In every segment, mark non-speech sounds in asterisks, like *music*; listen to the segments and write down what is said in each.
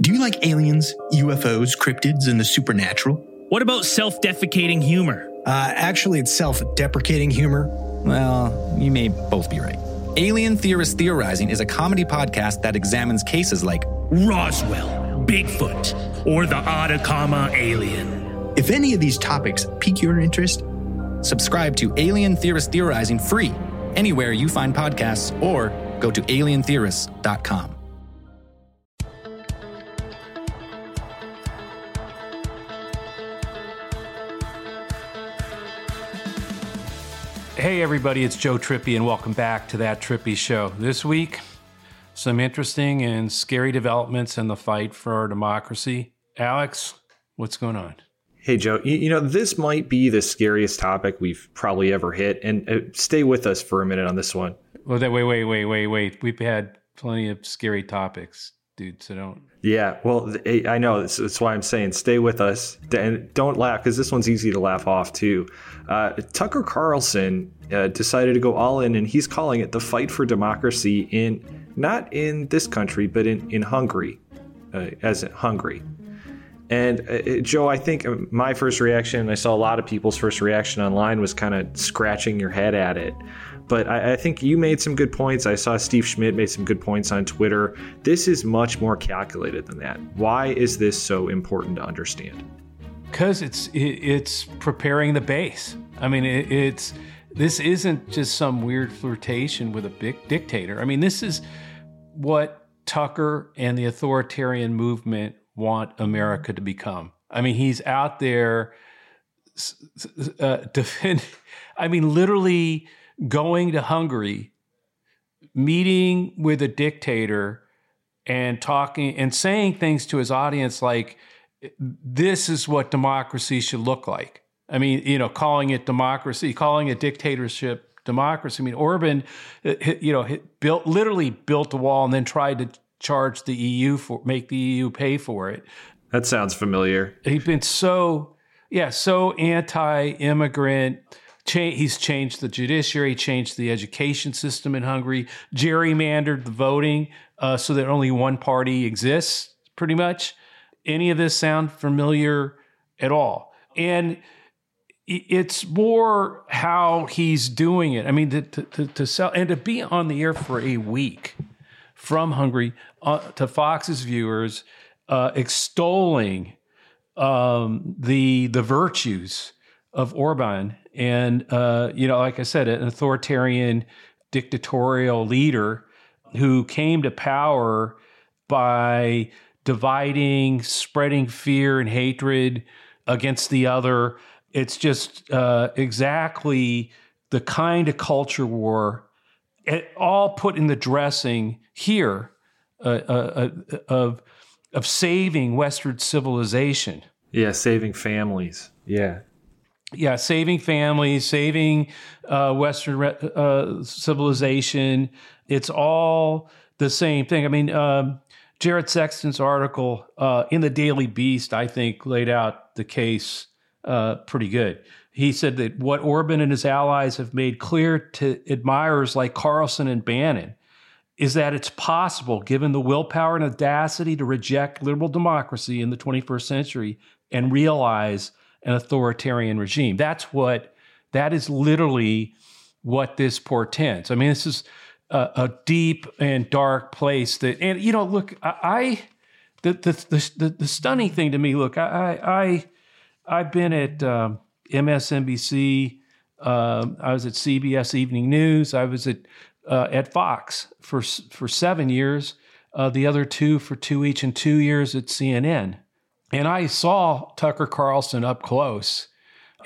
Do you like aliens, UFOs, cryptids, and the supernatural? What about self defecating humor? Uh, actually, it's self deprecating humor. Well, you may both be right. Alien Theorist Theorizing is a comedy podcast that examines cases like Roswell, Bigfoot, or the Atacama alien. If any of these topics pique your interest, subscribe to Alien Theorist Theorizing free anywhere you find podcasts or go to alientheorists.com. Hey, everybody, it's Joe Trippi, and welcome back to That Trippi Show. This week, some interesting and scary developments in the fight for our democracy. Alex, what's going on? Hey, Joe, you, you know, this might be the scariest topic we've probably ever hit. And uh, stay with us for a minute on this one. Well, that, wait, wait, wait, wait, wait. We've had plenty of scary topics, dude, so don't. Yeah, well, I know. That's, why I'm saying stay with us. And don't laugh, because this one's easy to laugh off, too. Uh, Tucker Carlson uh, decided to go all in, and he's calling it the fight for democracy in not in this country, but in, in Hungary, uh, as in Hungary. And uh, Joe, I think my first reaction, I saw a lot of people's first reaction online, was kind of scratching your head at it. But I, I, think you made some good points. I saw Steve Schmidt made some good points on Twitter. This is much more calculated than that. Why is this so important to understand? Because it's it's preparing the base. I mean, it, it's this isn't just some weird flirtation with a big dictator. I mean, this is what Tucker and the authoritarian movement want America to become. I mean, he's out there uh. *laughs* I mean, literally going to Hungary, meeting with a dictator, and talking and saying things to his audience like, "This is what democracy should look like." I mean, you know, calling it democracy, calling it dictatorship democracy. I mean, Orban, uh, you know, built literally built a wall and then tried to charge the EU for make the EU pay for it. That sounds familiar. He's been so yeah, so anti-immigrant. Cha- he's changed the judiciary, changed the education system in Hungary, gerrymandered the voting uh, so that only one party exists. Pretty much, any of this sound familiar at all? And it's more how he's doing it. I mean, to, to, to sell and to be on the air for a week from Hungary uh, to Fox's viewers, uh, extolling um, the the virtues of Orban, and uh, you know, like I said, an authoritarian, dictatorial leader who came to power by dividing, spreading fear and hatred against the other. It's just uh, exactly the kind of culture war, it, all put in the dressing here uh, uh, uh, of of saving Western civilization. Yeah, saving families. Yeah. Yeah, saving families, saving uh, Western uh, civilization. It's all the same thing. I mean, um, Jared Sexton's article uh, in the Daily Beast, I think, laid out the case uh, pretty good. He said that what Orban and his allies have made clear to admirers like Carlson and Bannon is that it's possible, given the willpower and audacity to reject liberal democracy in the 21st century and realize an authoritarian regime. That's what, that is literally what this portends. I mean, this is a, a deep and dark place that, and you know, look, I, I the, the, the, the, stunning thing to me, look, I, I, I've been at um, MSNBC, um, I was at CBS Evening News, I was at uh, at Fox for for seven years, uh, the other two for two each, and two years at CNN. And I saw Tucker Carlson up close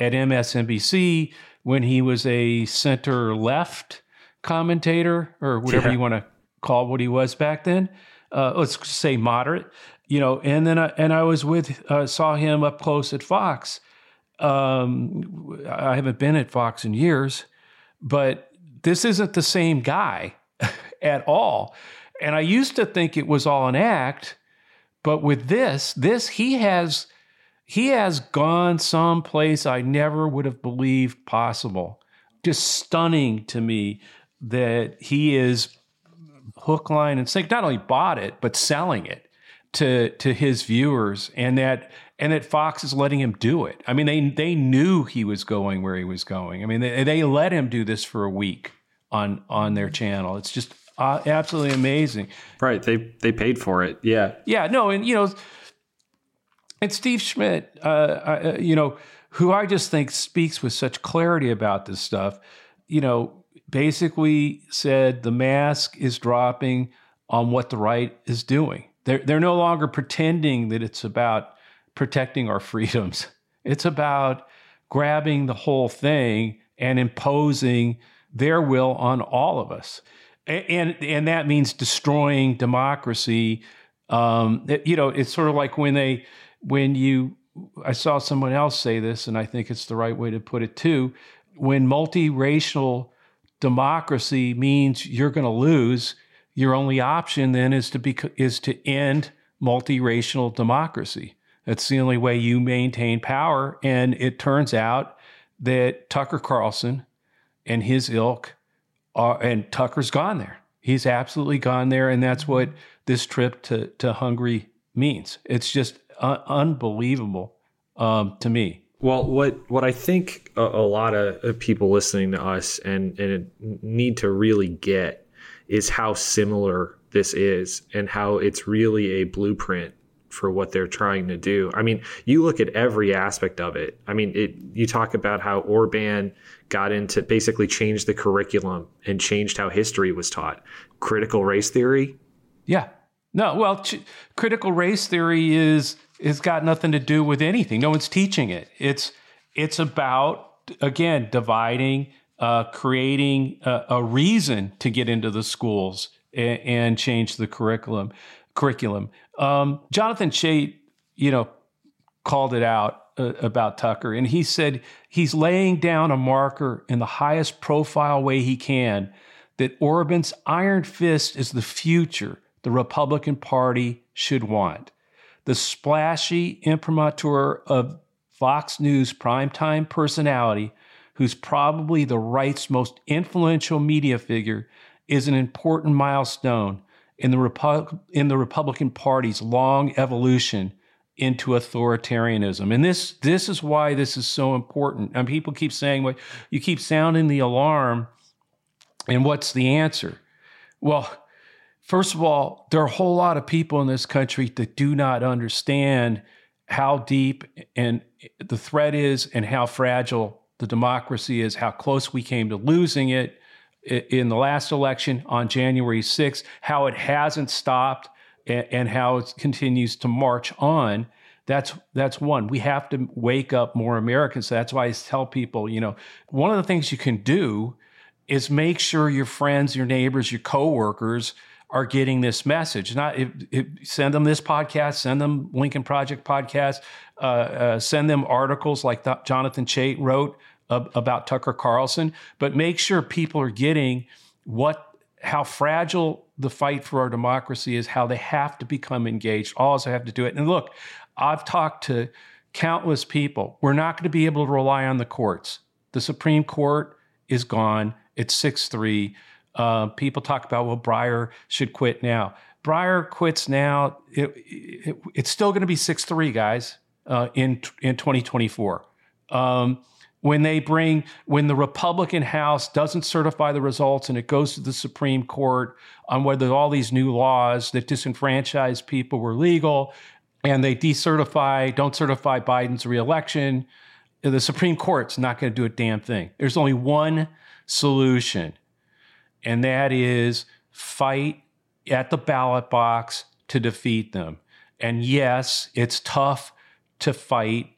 at MSNBC when he was a center left commentator or whatever yeah. you want to call what he was back then. Uh, let's say moderate, you know. And then I, and I was with uh, saw him up close at Fox. Um, I haven't been at Fox in years, but this isn't the same guy *laughs* at all. And I used to think it was all an act, but with this, this he has he has gone someplace I never would have believed possible. Just stunning to me that he is hook, line, and sink. Not only bought it, but selling it. to to his viewers, and that and that Fox is letting him do it. I mean, they they knew he was going where he was going. I mean, they, they let him do this for a week on on their channel. It's just uh, absolutely amazing. Right? They they paid for it. Yeah. Yeah. No, and you know, and Steve Schmidt, uh, uh, you know, who I just think speaks with such clarity about this stuff. You know, basically said the mask is dropping on what the right is doing. They're they're no longer pretending that it's about protecting our *laughs* freedoms. It's about grabbing the whole thing and imposing their will on all of us. And, and, and that means destroying democracy. Um, it, you know, it's sort of like when they, when you, I saw someone else say this, and I think it's the right way to put it too. When multiracial democracy means you're going to lose, your only option then is to be is to end multiracial democracy. That's the only way you maintain power. And it turns out that Tucker Carlson and his ilk are, and Tucker's gone there. He's absolutely gone there. And that's what this trip to, to Hungary means. It's just un- unbelievable um, to me. Well, what what I think a, a, lot of people listening to us and, and need to really get is how similar this is and how it's really a blueprint for what they're trying to do. I mean, you look at every aspect of it. I mean, it you talk about how Orban got into basically changed the curriculum and changed how history was taught. Critical race theory? Yeah. No, well, ch- critical race theory is has got nothing to do with anything. No one's teaching it. It's it's about again dividing, uh, creating a, a, reason to get into the schools and, and change the curriculum curriculum. Um, Jonathan Chait, you know, called it out uh, about Tucker, and he said he's laying down a marker in the highest profile way he can that Orban's iron fist is the future the Republican Party should want. The splashy imprimatur of Fox News primetime personality, who's probably the right's most influential media figure, is an important milestone in the, Repu- in the Republican Party's long evolution into authoritarianism. And this this is why this is so important. And people keep saying, well, you keep sounding the alarm, and what's the answer? Well, first of all, there are a whole lot of people in this country that do not understand how deep and the threat is and how fragile the democracy is, how close we came to losing it, in the last election on January 6th, how it hasn't stopped and, how it continues to march on. That's that's one. We have to wake up more Americans. That's why I tell people, you know, one of the things you can do is make sure your friends, your neighbors, your coworkers are getting this message. Not if, if, send them this podcast, send them Lincoln Project podcast, uh, uh, send them articles like Jonathan Chait wrote about Tucker Carlson, but make sure people are getting what how fragile the fight for our democracy is, how they have to become engaged. All they have to do it. And look, I've talked to countless people. We're not going to be able to rely on the courts. The Supreme Court is gone. It's 6 3. Uh, people talk about, well, Breyer should quit now. Breyer quits now. It, it, it's still going to be 6 3, guys, uh, in, in 2024. Um, when they bring when the Republican House doesn't certify the results and it goes to the Supreme Court on whether all these new laws that disenfranchise people were legal and they decertify, don't certify Biden's reelection, the Supreme Court's not going to do a damn thing. There's only one solution, and that is fight at the ballot box to defeat them. And yes, it's tough to fight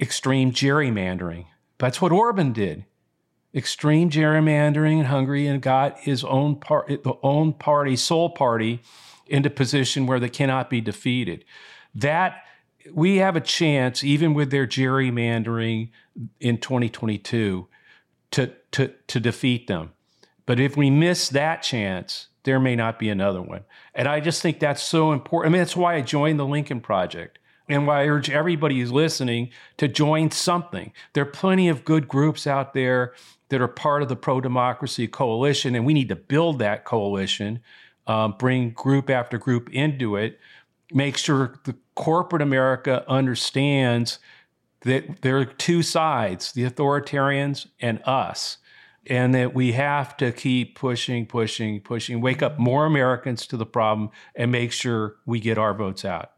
extreme gerrymandering. That's what Orban did. Extreme gerrymandering in Hungary and got his own part, the own party, sole party, into position where they cannot be defeated. That we have a chance, even with their gerrymandering in 2022, to to to defeat them. But if we miss that chance, there may not be another one. And I just think that's so important. I mean, that's why I joined the Lincoln Project and why I urge everybody who's listening to join something. There are plenty of good groups out there that are part of the pro democracy coalition, and we need to build that coalition, um, bring group after group into it. make sure the corporate America understands that there are two sides the authoritarians and us. And that we have to keep pushing, pushing, pushing, wake up more Americans to the problem and make sure we get our votes out.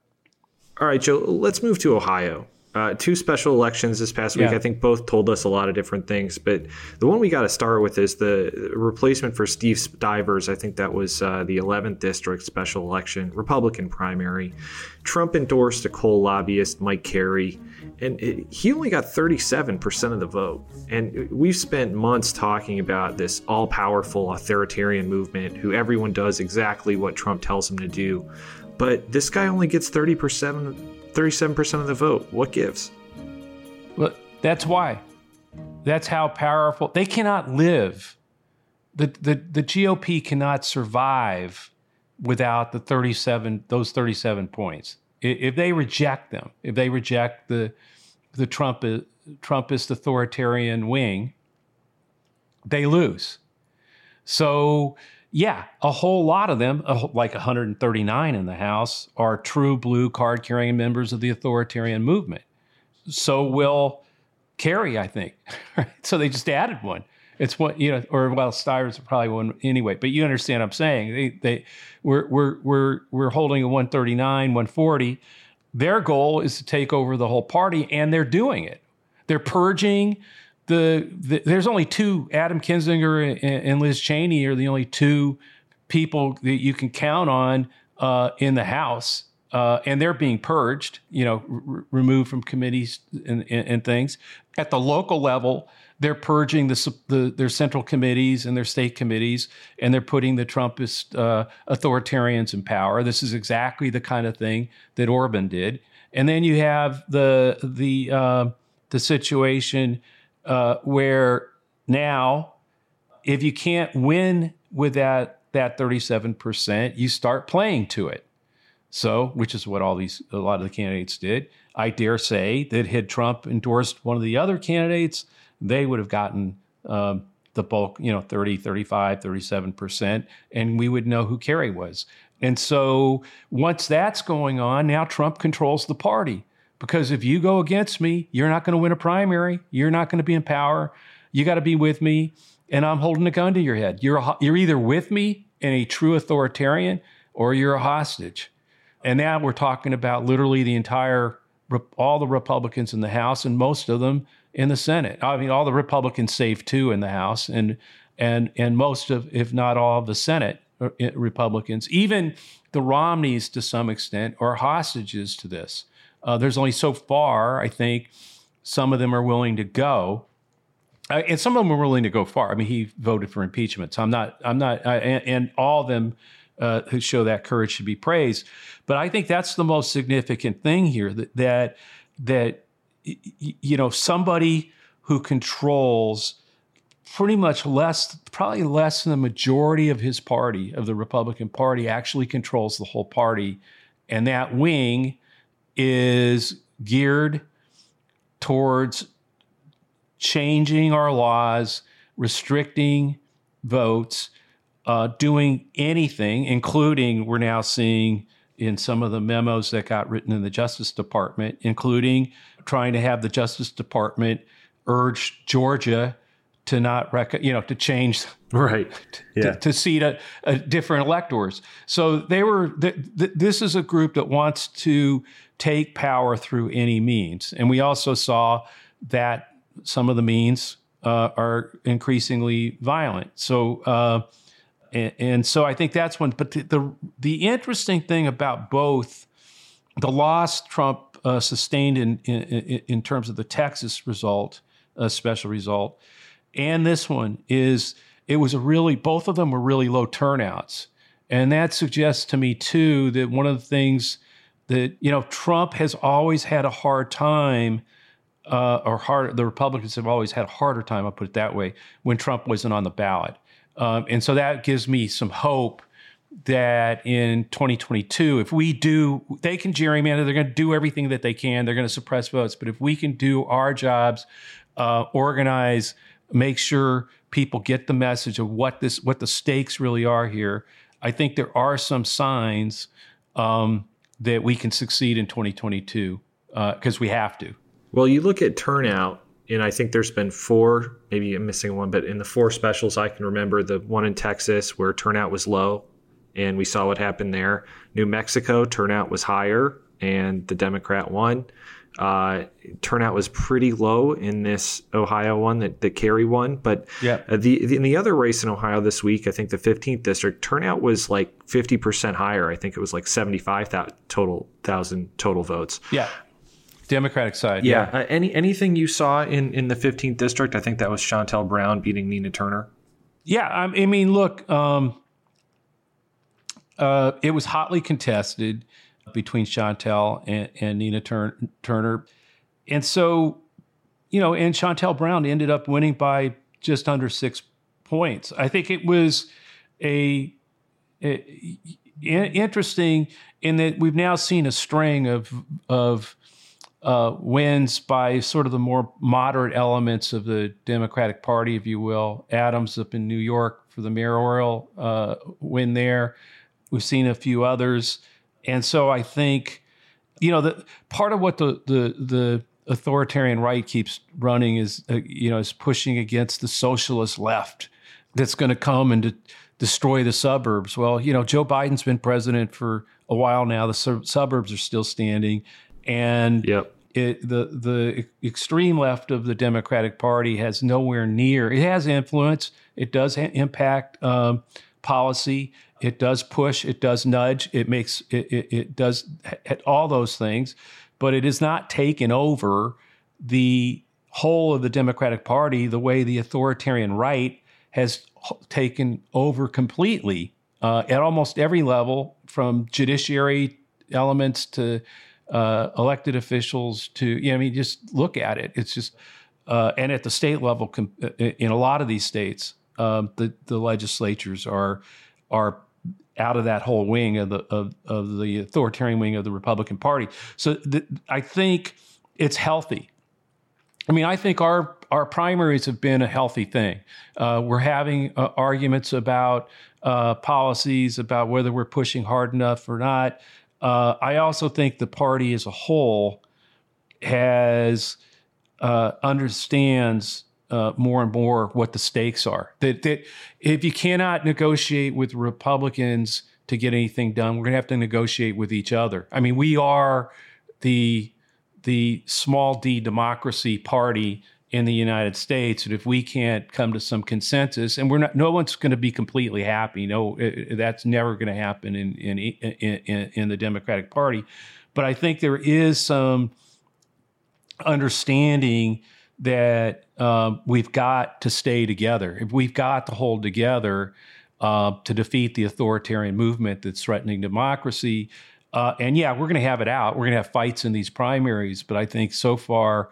All right, Joe, let's move to Ohio. Uh, two special elections this past week. Yeah. I think both told us a lot of different things, but the one we got to start with is the replacement for Steve Stivers. I think that was uh, the 11th district special election, Republican primary. Trump endorsed a coal lobbyist, Mike Carey, and it, he only got 37% of the vote. And we've spent months talking about this all powerful authoritarian movement who everyone does exactly what Trump tells them to do. But this guy only gets 30%. 37% of the vote. What gives? Well, that's why. That's how powerful. They cannot live. The, the, the GOP cannot survive without the 37, those 37 points. If they reject them, if they reject the, the Trump, Trumpist authoritarian wing, they lose. So, yeah, a whole lot of them, like 139 in the House, are true blue card carrying members of the authoritarian movement. So will Carey, I think. *laughs* so they just added one. It's what you know, or well, Stivers probably one anyway. But you understand what I'm saying? They, they, we're we're we're we're holding a 139, 140. Their goal is to take over the whole party, and they're doing it. They're purging the, the, there's only two Adam Kinzinger and, and, Liz Cheney are the only two people that you can count on uh, in the House, uh, and they're being purged, you know, r- removed from committees and, and, and, things. At the local level, they're purging the, the, their central committees and their state committees, and they're putting the Trumpist uh, authoritarians in power. This is exactly the kind of thing that Orban did. And then you have the the uh, the situation uh, where now, if you can't win with that that 37%, you start playing to it. So, which is what all these a lot of the candidates did. I dare say that had Trump endorsed one of the other candidates, they would have gotten um, the bulk, you know, 30, 35, 37%, and we would know who Carey was. And so once that's going on, now Trump controls the party. Because if you go against me, you're not going to win a primary. You're not going to be in power. You got to be with me, and I'm holding a gun to your head. You're a, you're either with me and a true authoritarian, or you're a hostage. And now we're talking about literally the entire all the Republicans in the House and most of them in the Senate. I mean, all the Republicans save two in the House, and and and most of, if not all, of the Senate uh, Republicans, even the Romneys to some extent, are hostages to this. Uh, there's only so far, I think, some of them are willing to go. Uh, and some of them are willing to go far. I mean, he voted for impeachment, so I'm not. I'm not. I, and, and, all of them uh, who show that courage should be praised. But I think that's the most significant thing here. That that that you know somebody who controls pretty much less, probably less than the majority of his party, of the Republican Party, actually controls the whole party, and that wing is geared towards changing our laws, restricting votes, uh, doing anything, including we're now seeing in some of the memos that got written in the Justice Department, including trying to have the Justice Department urge Georgia to not rec- you know to change right yeah. to, to seat a, a different electors. So they were. Th- th- this is a group that wants to take power through any means. And we also saw that some of the means uh, are increasingly violent. So, uh, and, and, so I think that's one. But the, the, the interesting thing about both the loss Trump uh, sustained in, in, in terms of the Texas result, a special result, and this one is it was a really both of them were really low turnouts, and that suggests to me too that one of the things that you know Trump has always had a hard time, uh, or hard. The Republicans have always had a harder time. I'll put it that way when Trump wasn't on the ballot, um, and so that gives me some hope that in 2022, if we do, they can gerrymander. They're going to do everything that they can. They're going to suppress votes, but if we can do our jobs, uh, organize, make sure people get the message of what this, what the stakes really are here. I think there are some signs. Um, that we can succeed in 2022 because uh, we have to. Well, you look at turnout, and I think there's been four, maybe I'm missing one, but in the four specials I can remember, the one in Texas where turnout was low, and we saw what happened there. New Mexico turnout was higher, and the Democrat won. Uh, turnout was pretty low in this Ohio one that, that Carey won, but yeah. Uh, the, the, in the other race in Ohio this week, I think the 15th district turnout was like 50% higher. I think it was like 75,000 total thousand total votes. Yeah. Democratic side. Yeah. yeah. Uh, any anything you saw in in the 15th district? I think that was Shontel Brown beating Nina Turner. Yeah, I mean, look, um, uh, it was hotly contested between Shontel and, and Nina Turner. And so, you know, and Shontel Brown ended up winning by just under six points. I think it was a, a, a interesting in that we've now seen a string of of uh, wins by sort of the more moderate elements of the Democratic Party, if you will. Adams up in New York for the mayoral uh, win there. We've seen a few others. And so I think, you know, the part of what the the the authoritarian right keeps running is, uh, you know, is pushing against the socialist left that's going to come and to destroy the suburbs. Well, you know, Joe Biden's been president for a while now. The su- suburbs are still standing, and yep. It, the the extreme left of the Democratic Party has nowhere near. It has influence. It does ha- impact um, policy. It does push, it does nudge, it makes it, it, it does all those things, but it has not taken over the whole of the Democratic Party the way the authoritarian right has taken over completely uh, at almost every level, from judiciary elements to uh, elected officials to you know, I mean, just look at it. It's just uh, and at the state level, in a lot of these states, um, the the legislatures are are out of that whole wing of the of, of the authoritarian wing of the Republican Party. So th- I think it's healthy. I mean, I think our our primaries have been a healthy thing. Uh, we're having uh, arguments about uh, policies, about whether we're pushing hard enough or not. Uh, I also think the party as a whole has uh, understands uh, more and more what the stakes are. That, that if you cannot negotiate with Republicans to get anything done, we're going to have to negotiate with each other. I mean, we are the the small d democracy party in the United States, and if we can't come to some consensus, and we're not, no one's going to be completely happy. No, it, that's never going to happen in in, in in the Democratic Party. But I think there is some understanding that um, we've got to stay together. We've got to hold together uh, to defeat the authoritarian movement that's threatening democracy. Uh, and yeah, we're going to have it out. We're going to have fights in these primaries. But I think so far,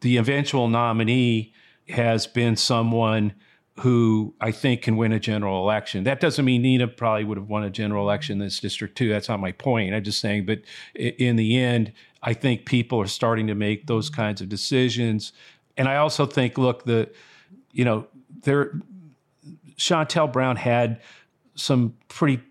the eventual nominee has been someone who I think can win a general election. That doesn't mean Nina probably would have won a general election in this district too. That's not my point. I'm just saying, but in the end, I think people are starting to make those kinds of decisions and I also think, look, the you know, there Shontel Brown had some pretty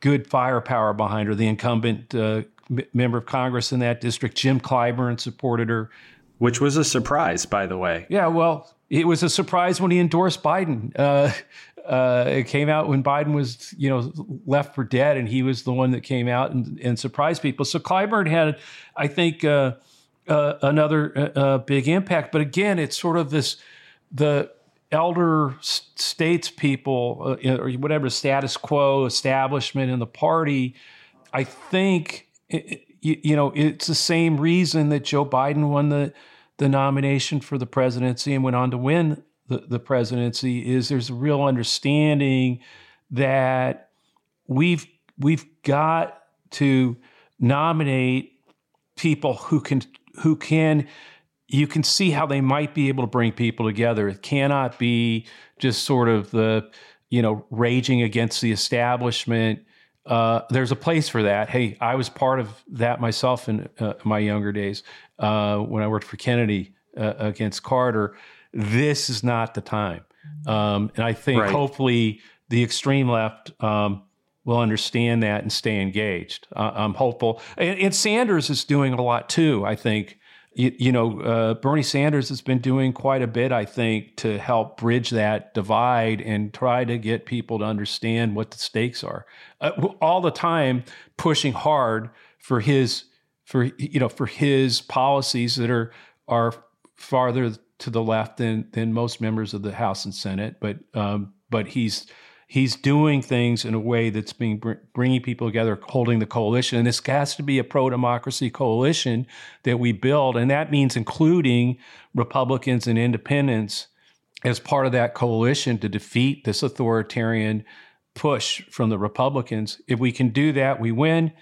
good firepower behind her. The incumbent uh, m- member of Congress in that district, Jim Clyburn, supported her, which was a surprise, by the way. Yeah, well, it was a surprise when he endorsed Biden. Uh, uh, it came out when Biden was, you know, left for dead, and he was the one that came out and, and surprised people. So Clyburn had, I think, uh, uh, another uh, uh, big impact. But again, it's sort of this the elder states people uh, or whatever status quo establishment in the party. I think it, you, you know it's the same reason that Joe Biden won the the nomination for the presidency and went on to win the, the presidency. Is there's a real understanding that we've we've got to nominate people who can who can you can see how they might be able to bring people together. It cannot be just sort of the you know raging against the establishment. Uh, there's a place for that. Hey, I was part of that myself in uh, my younger days uh, when I worked for Kennedy uh, against Carter. This is not the time, um, and I think right. hopefully the extreme left um, will understand that and stay engaged. Uh, I'm hopeful. And, and, Sanders is doing a lot too, I think. You, you know, uh, Bernie Sanders has been doing quite a bit, I think, to help bridge that divide and try to get people to understand what the stakes are. Uh, all the time pushing hard for his for you know for his policies that are are farther to the left than than most members of the House and Senate, but um, but he's he's doing things in a way that's being bringing people together, holding the coalition. And this has to be a pro democracy coalition that we build, and that means including Republicans and independents as part of that coalition to defeat this authoritarian push from the Republicans. If we can do that, we win.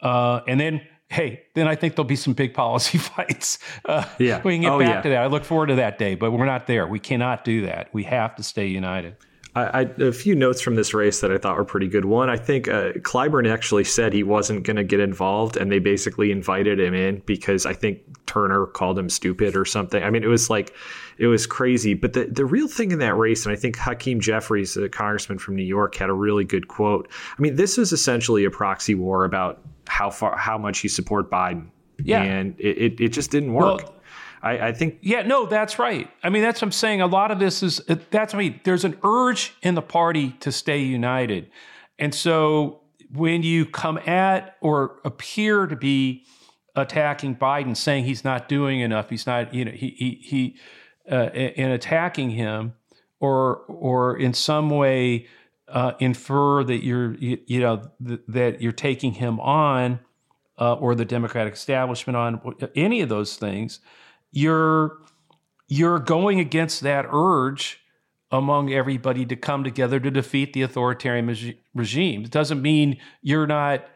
Uh, and then hey, then I think there'll be some big policy *laughs* fights. Uh, yeah. We can get oh, back yeah. to that. I look forward to that day, but we're not there. We cannot do that. We have to stay united. I, I, a few notes from this race that I thought were pretty good. One, I think uh, Clyburn actually said he wasn't going to get involved, and they basically invited him in because I think Turner called him stupid or something. I mean, it was like, it was crazy. But the, the real thing in that race, and I think Hakeem Jeffries, the congressman from New York, had a really good quote. I mean, this is essentially a proxy war about how far, how much you support Biden. Yeah. And it, it, it just didn't work. Well, I, I, think. Yeah, no, that's right. I mean, that's what I'm saying. A lot of this is that's I mean, there's an urge in the party to stay united, and so when you come at or appear to be attacking Biden, saying he's not doing enough, he's not, you know, he he he, uh, in attacking him, or or in some way uh, infer that you're you, you know th- that you're taking him on. Uh, or the Democratic establishment on any of those things, you're you're going against that urge among everybody to come together to defeat the authoritarian regime. It doesn't mean you're not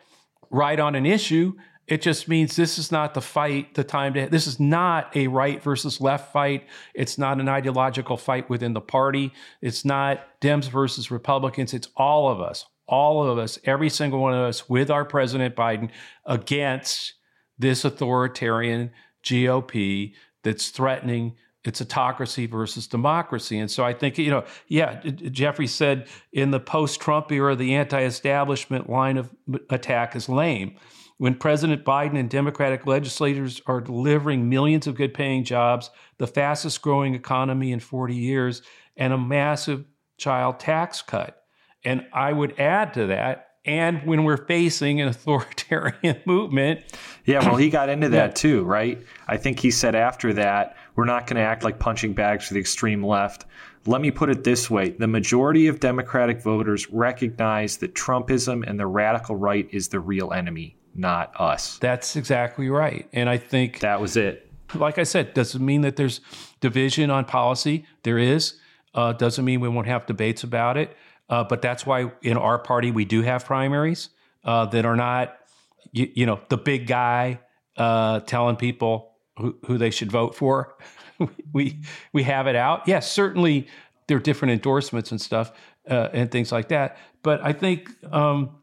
right on an issue. It just means this is not the fight, the time to, this is not a right versus left fight. It's not an ideological fight within the party. It's not Dems versus Republicans. It's all of us, all of us, every single one of us with our President Biden against this authoritarian GOP that's threatening its autocracy versus democracy. And so I think, you know, yeah, Jeffries said in the post Trump era, the anti establishment line of attack is lame. When President Biden and Democratic legislators are delivering millions of good paying jobs, the fastest growing economy in 40 years, and a massive child tax cut. And I would add to that and when we're facing an *laughs* authoritarian movement. Yeah, well, he got into that too, right? I think he said after that, we're not going to act like punching bags for the extreme left. Let me put it this way the majority of Democratic voters recognize that Trumpism and the radical right is the real enemy, not us. That's exactly right. And I think that was it. Like I said, doesn't mean that there's division on policy. There is. Uh, doesn't mean we won't have debates about it. Uh, but that's why in our party we do have primaries uh, that are not, you, you, know, the big guy uh, telling people who, who, they should vote for. *laughs* we we have it out. Yes, certainly there are different endorsements and stuff uh, and things like that. But I think um,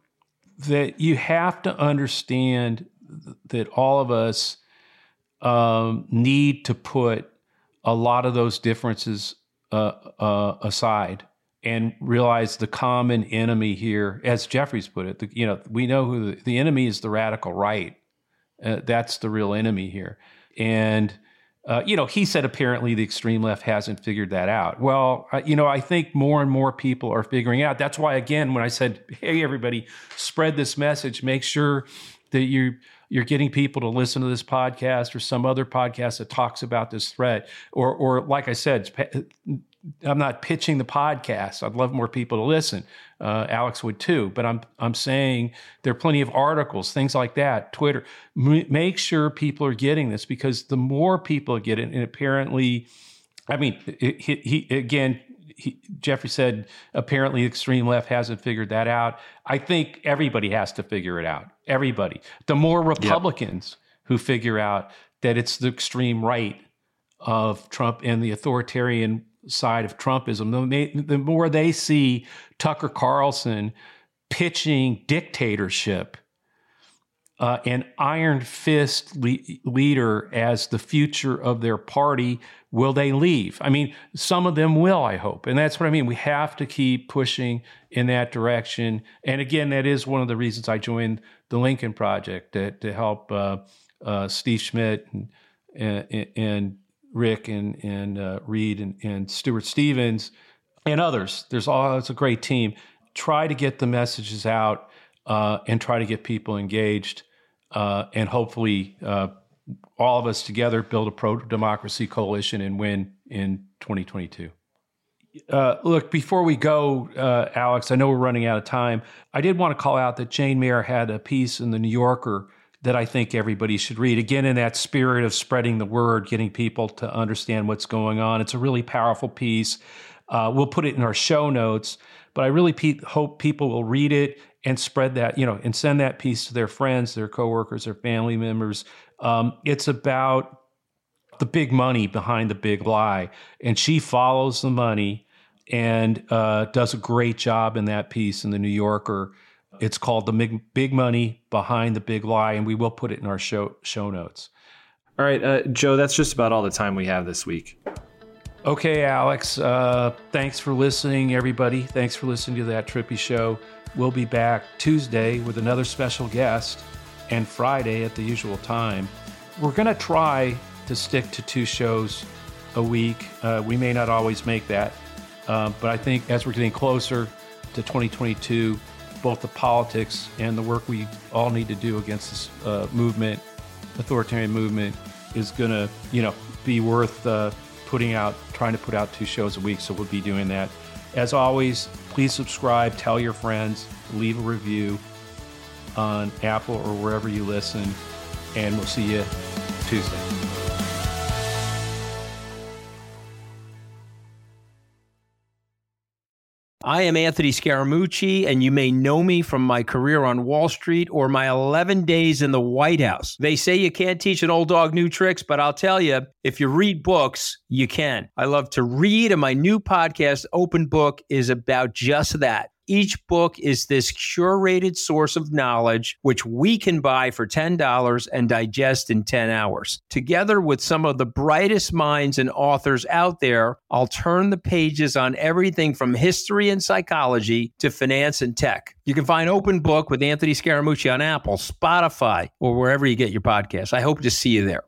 that you have to understand that all of us um, need to put a lot of those differences uh, uh, aside and realize the common enemy here, as Jeffries put it, the, you know, we know who the, the enemy is the radical right. Uh, that's the real enemy here. And, uh, you know, he said apparently the extreme left hasn't figured that out. Well, uh, you know, I think more and more people are figuring out. That's why, again, when I said, hey, everybody, spread this message, make sure that you're you're getting people to listen to this podcast or some other podcast that talks about this threat or or like i said I'm not pitching the podcast. I'd love more people to listen. Uh, Alex would too, but I'm I'm saying there are plenty of articles, things like that. Twitter, M- make sure people are getting this because the more people get it, and apparently, I mean, he, he again, he, Jeffries said apparently the extreme left hasn't figured that out. I think everybody has to figure it out. Everybody. The more Republicans yep. who figure out that it's the extreme right of Trump and the authoritarian side of Trumpism, the, more they see Tucker Carlson pitching dictatorship uh, an iron fist le- leader as the future of their party, will they leave? I mean, some of them will, I hope. And that's what I mean. We have to keep pushing in that direction. And again, that is one of the reasons I joined the Lincoln Project to, to help uh, uh, Steve Schmidt and, and, and Rick and, and uh, Reed and, and Stuart Stevens and others. There's all, it's a great team. Try to get the messages out uh, and try to get people engaged, uh, and hopefully uh, all of us together build a pro democracy coalition and win in 2022. Uh, look, before we go, uh, Alex, I know we're running out of time. I did want to call out that Jane Mayer had a piece in the New Yorker that I think everybody should read. Again, in that spirit of spreading the word, getting people to understand what's going on. It's a really powerful piece. Uh, we'll put it in our show notes, but I really pe- hope people will read it and spread that, you know, and send that piece to their friends, their coworkers, their family members. Um, it's about the big money behind the big lie, and she follows the money and uh, does a great job in that piece in the New Yorker. It's called the big, big money behind the big lie, and we will put it in our show show notes. All right, uh, Joe, that's just about all the time we have this week. Okay, Alex. Uh, thanks for listening, everybody. Thanks for listening to that Trippi show. We'll be back Tuesday with another special guest and Friday at the usual time. We're going to try to stick to two shows a week. Uh, we may not always make that, uh, but I think as we're getting closer to 2022, both the politics and the work we all need to do against this uh, movement, authoritarian movement, is going to, you know, be worth uh, putting out, trying to put out two shows a week. So we'll be doing that. As always, please subscribe, tell your friends, leave a review on Apple or wherever you listen, and we'll see you Tuesday. I am Anthony Scaramucci, and you may know me from my career on Wall Street or my 11 days in the White House. They say you can't teach an old dog new tricks, but I'll tell you, if you read books, you can. I love to read, and my new podcast, Open Book, is about just that. Each book is this curated source of knowledge, which we can buy for $10 and digest in 10 hours. Together with some of the brightest minds and authors out there, I'll turn the pages on everything from history and psychology to finance and tech. You can find Open Book with Anthony Scaramucci on Apple, Spotify, or wherever you get your podcasts. I hope to see you there.